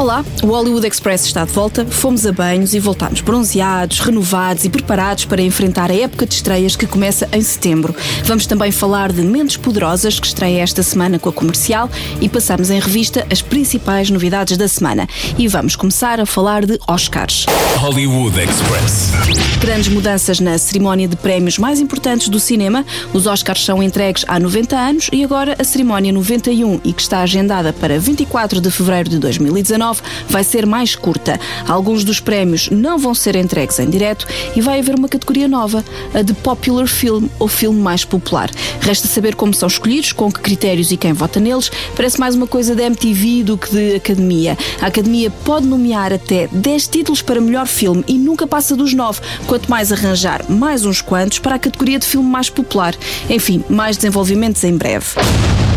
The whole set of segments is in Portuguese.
Olá, o Hollywood Express está de volta. Fomos a banhos e voltámos bronzeados, renovados e preparados para enfrentar a época de estreias que começa em setembro. Vamos também falar de Mentes Poderosas, que estreia esta semana com a comercial, e passamos em revista as principais novidades da semana. E vamos começar a falar de Oscars. Hollywood Express. Grandes mudanças na cerimónia de prémios mais importantes do cinema. Os Oscars são entregues há 90 anos e agora a cerimónia 91 e que está agendada para 24 de fevereiro de 2019 vai ser mais curta. Alguns dos prémios não vão ser entregues em direto e vai haver uma categoria nova, a de Popular Film, ou filme mais popular. Resta saber como são escolhidos, com que critérios e quem vota neles. Parece mais uma coisa da MTV do que de academia. A academia pode nomear até 10 títulos para melhor filme e nunca passa dos 9, quanto mais arranjar mais uns quantos para a categoria de filme mais popular. Enfim, mais desenvolvimentos em breve.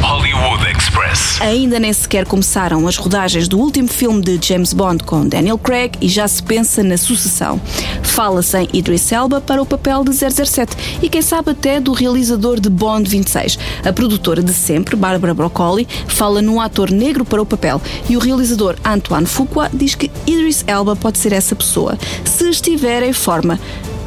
Hollywood Express. Ainda nem sequer começaram as rodagens do último filme de James Bond com Daniel Craig e já se pensa na sucessão. Fala-se em Idris Elba para o papel de 007 e quem sabe até do realizador de Bond 26. A produtora de sempre, Barbara Broccoli, fala num ator negro para o papel e o realizador Antoine Fuqua diz que Idris Elba pode ser essa pessoa, se estiver em forma.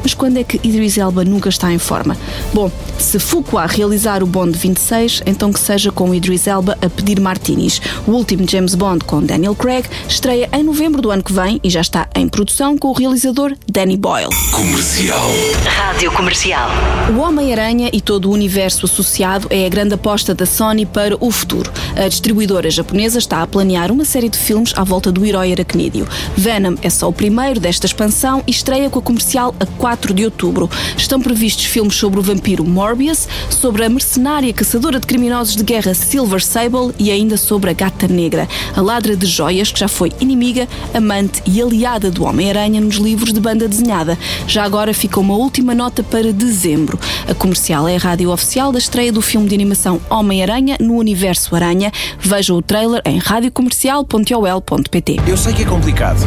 Mas quando é que Idris Elba nunca está em forma? Bom, se Fuqua realizar o Bond 26, então que seja com Idris Elba a pedir martinis. O último James Bond com Daniel Craig estreia em novembro do ano que vem e já está em produção com o realizador Danny Boyle. Comercial. Rádio Comercial. O Homem-Aranha e todo o universo associado é a grande aposta da Sony para o futuro. A distribuidora japonesa está a planear uma série de filmes à volta do herói aracnídeo. Venom é só o primeiro desta expansão e estreia com a comercial a 4 de outubro. Estão previstos filmes sobre o vampiro Morbius, sobre a mercenária caçadora de criminosos de guerra Silver Sable e ainda sobre a gata negra, a ladra de joias que já foi inimiga, amante e aliada do Homem-Aranha nos livros de banda desenhada. Já agora fica uma última nota para dezembro. A comercial é a rádio oficial da estreia do filme de animação Homem-Aranha no Universo Aranha. Veja o trailer em radiocomercial.ol.pt. Eu sei que é complicado.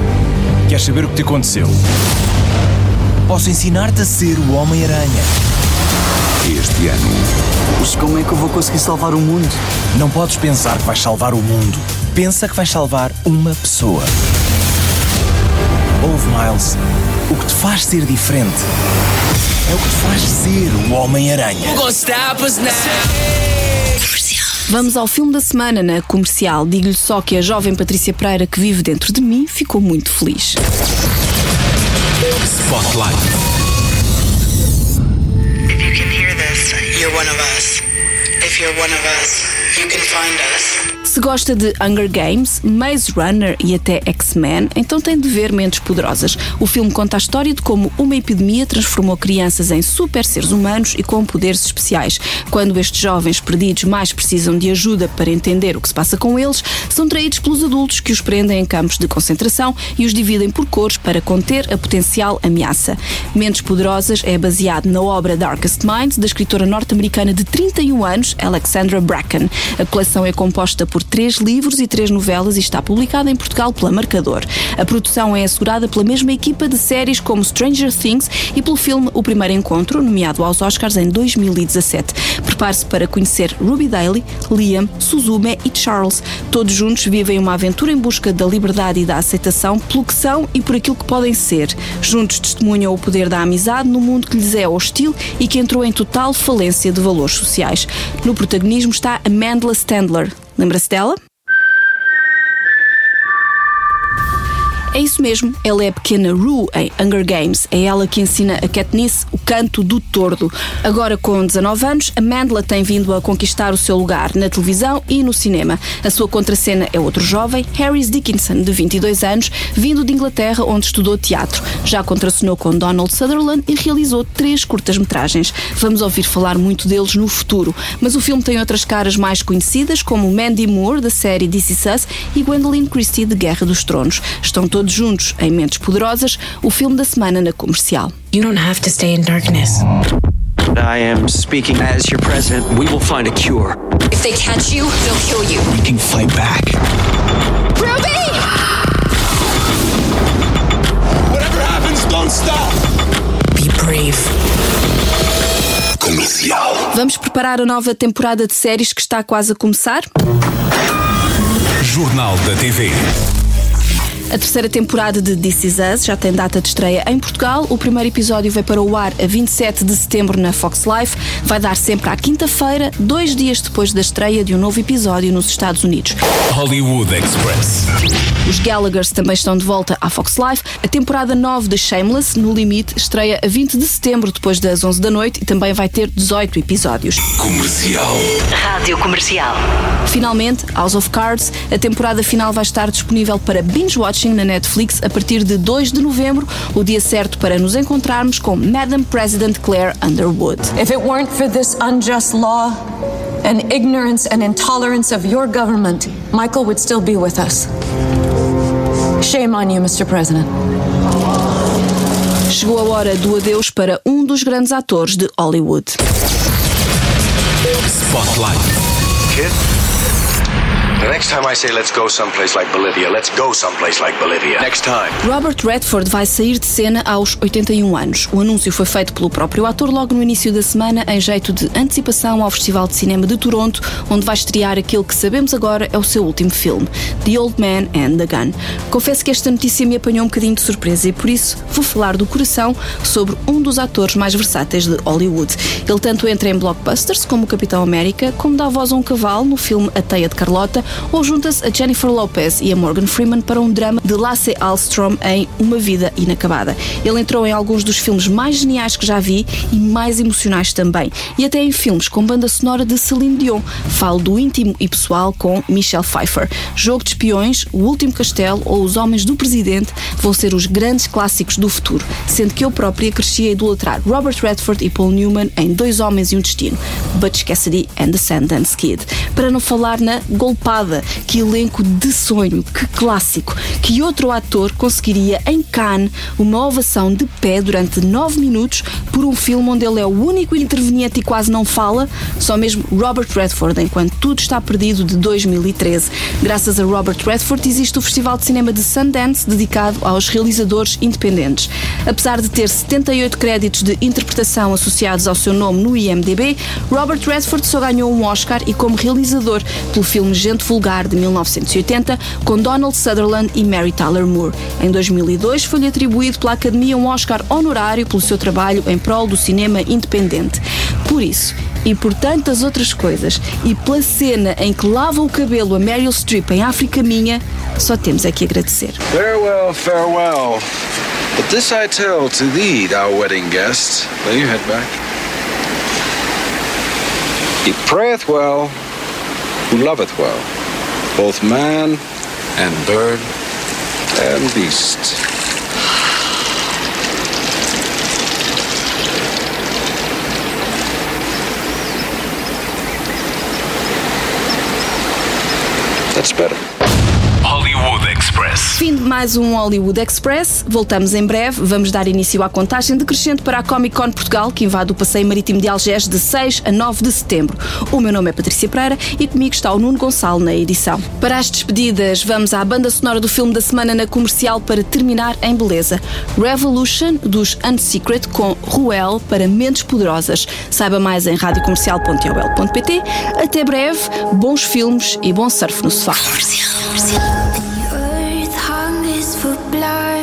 Queres saber o que te aconteceu? Posso ensinar-te a ser o Homem-Aranha. Este ano, Mas como é que eu vou conseguir salvar o mundo? Não podes pensar que vais salvar o mundo. Pensa que vais salvar uma pessoa. Ouve, Miles. O que te faz ser diferente é o que te faz ser o Homem-Aranha. Vamos ao filme da semana na comercial. Digo-lhe só que a jovem Patrícia Pereira, que vive dentro de mim, ficou muito feliz. Spotlight. If you can hear this, you're one of us. If you're one of us, you can find us. Se gosta de Hunger Games, Maze Runner e até X-Men, então tem de ver Mentes Poderosas. O filme conta a história de como uma epidemia transformou crianças em super seres humanos e com poderes especiais. Quando estes jovens perdidos mais precisam de ajuda para entender o que se passa com eles, são traídos pelos adultos que os prendem em campos de concentração e os dividem por cores para conter a potencial ameaça. Mentes Poderosas é baseado na obra Darkest Minds da escritora norte-americana de 31 anos, Alexandra Bracken. A coleção é composta por três livros e três novelas e está publicada em Portugal pela Marcador. A produção é assegurada pela mesma equipa de séries como Stranger Things e pelo filme O Primeiro Encontro, nomeado aos Oscars em 2017. Prepare-se para conhecer Ruby Daly, Liam, Suzume e Charles. Todos juntos vivem uma aventura em busca da liberdade e da aceitação pelo que são e por aquilo que podem ser. Juntos testemunham o poder da amizade no mundo que lhes é hostil e que entrou em total falência de valores sociais. No protagonismo está Amanda Standler. Lembra-se dela? É isso mesmo, ela é a pequena Rue em Hunger Games. É ela que ensina a Katniss o canto do tordo. Agora, com 19 anos, a Mandela tem vindo a conquistar o seu lugar na televisão e no cinema. A sua contracena é outro jovem, Harris Dickinson, de 22 anos, vindo de Inglaterra, onde estudou teatro. Já contracenou com Donald Sutherland e realizou três curtas-metragens. Vamos ouvir falar muito deles no futuro, mas o filme tem outras caras mais conhecidas, como Mandy Moore, da série This Is Us, e Gwendolyn Christie, de Guerra dos Tronos. Estão todos juntos em Mentes Poderosas, o filme da semana na comercial. You don't have to stay in darkness. I am speaking as your president. We will find a cure. If they catch you, they'll kill you. We can fight back. Ruby! Whatever happens, don't stop. Be brave. Vamos preparar a nova temporada de séries que está quase a começar? Jornal da TV. A terceira temporada de This Is Us já tem data de estreia em Portugal. O primeiro episódio vai para o ar a 27 de setembro na Fox Life. Vai dar sempre à quinta-feira, dois dias depois da estreia de um novo episódio nos Estados Unidos. Hollywood Express. Os Gallaghers também estão de volta à Fox Life. A temporada 9 de Shameless, No Limite, estreia a 20 de setembro, depois das 11 da noite, e também vai ter 18 episódios. Comercial. Rádio Comercial. Finalmente, House of Cards, a temporada final vai estar disponível para binge-watching na Netflix a partir de 2 de novembro, o dia certo para nos encontrarmos com Madam President Claire Underwood. If it weren't for this unjust law and ignorance and intolerance of your government, Michael would still be with us. Shame on you, Mr. President. Chegou a hora do adeus para um dos grandes atores de Hollywood. Spotlight. Kid? The next time I say let's go someplace like Bolivia, let's go someplace like Bolivia. Next time. Robert Redford vai sair de cena aos 81 anos. O anúncio foi feito pelo próprio ator logo no início da semana, em jeito de antecipação ao Festival de Cinema de Toronto, onde vai estrear aquele que sabemos agora é o seu último filme, The Old Man and the Gun. Confesso que esta notícia me apanhou um bocadinho de surpresa e por isso vou falar do coração sobre um dos atores mais versáteis de Hollywood. Ele tanto entra em blockbusters como o Capitão América, como dá voz a um cavalo no filme A Teia de Carlota, ou junta-se a Jennifer Lopez e a Morgan Freeman para um drama de Lasse Alstrom em Uma Vida Inacabada. Ele entrou em alguns dos filmes mais geniais que já vi e mais emocionais também, e até em filmes com banda sonora de Celine Dion. Falo do íntimo e pessoal com Michelle Pfeiffer. Jogo de Espiões, O Último Castelo ou Os Homens do Presidente vão ser os grandes clássicos do futuro, sendo que eu própria cresci a idolatrar Robert Redford e Paul Newman em Dois Homens e um Destino, Butch Cassidy and the Sundance Kid. Para não falar na Golpada, que elenco de sonho, que clássico, que outro ator conseguiria em Cannes uma ovação de pé durante nove minutos por um filme onde ele é o único interveniente e quase não fala, só mesmo Robert Redford, enquanto tudo está perdido de 2013. Graças a Robert Redford existe o Festival de Cinema de Sundance dedicado aos realizadores independentes. Apesar de ter 78 créditos de interpretação associados ao seu nome no IMDb, Robert Redford só ganhou um Oscar e como realizador pelo filme Gente Vulgar de 1980 com Donald Sutherland e Mary Tyler Moore. Em 2002 foi-lhe atribuído pela Academia um Oscar honorário pelo seu trabalho em prol do cinema independente. Por isso, e por tantas outras coisas, e pela cena em que lava o cabelo a Meryl Streep em África Minha, só temos é que agradecer. Farewell, farewell. But this I tell to thee, thou wedding guest. Will you head back? He prayeth well who loveth well, both man and bird and beast. That's better. Express. Fim de mais um Hollywood Express. Voltamos em breve. Vamos dar início à contagem decrescente para a Comic Con Portugal, que invade o Passeio Marítimo de Algés de 6 a 9 de setembro. O meu nome é Patrícia Pereira e comigo está o Nuno Gonçalo na edição. Para as despedidas, vamos à banda sonora do filme da semana na comercial para terminar em beleza. Revolution, dos Unsecret, com Ruel para Mentes Poderosas. Saiba mais em radiocomercial.ol.pt. Até breve, bons filmes e bom surf no sofá. hungers for blood.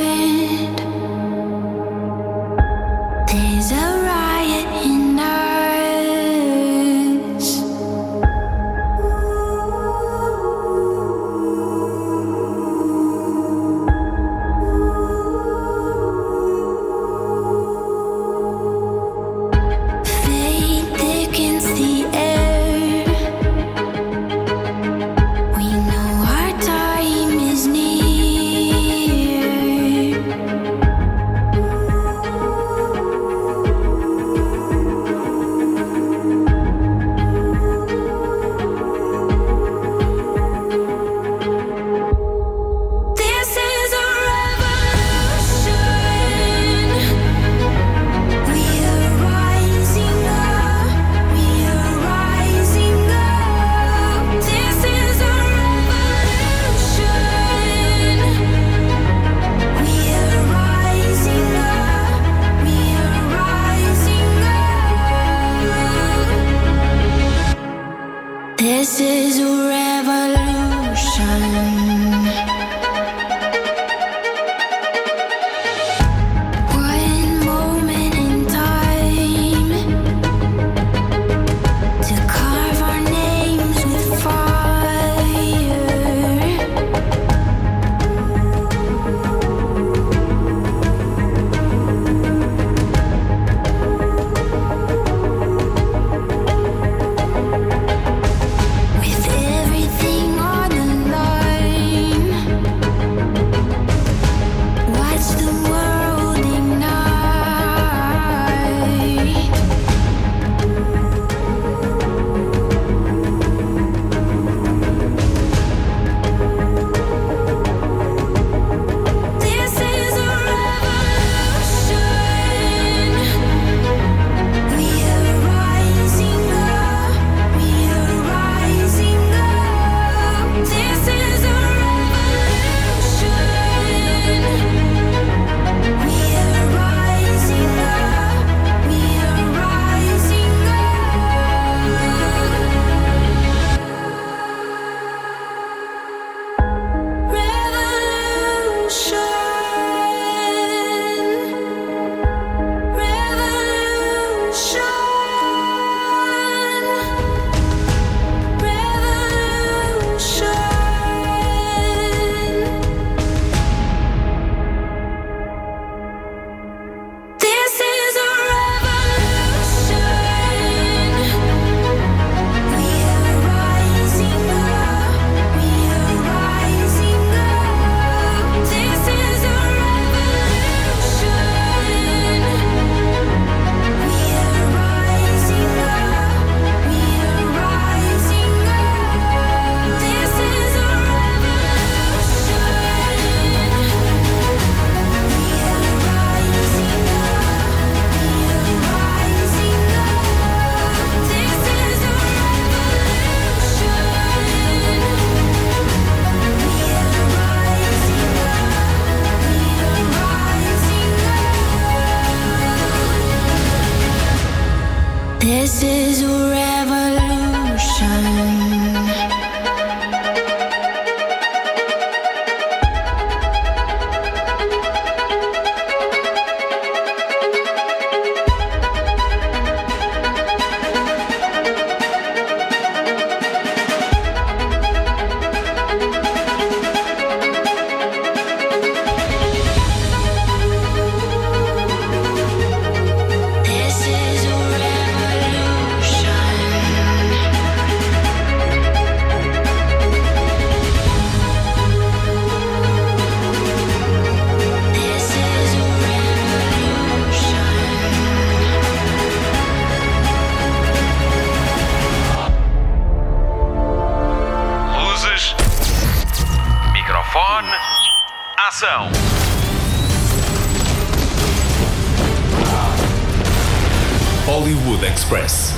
Express.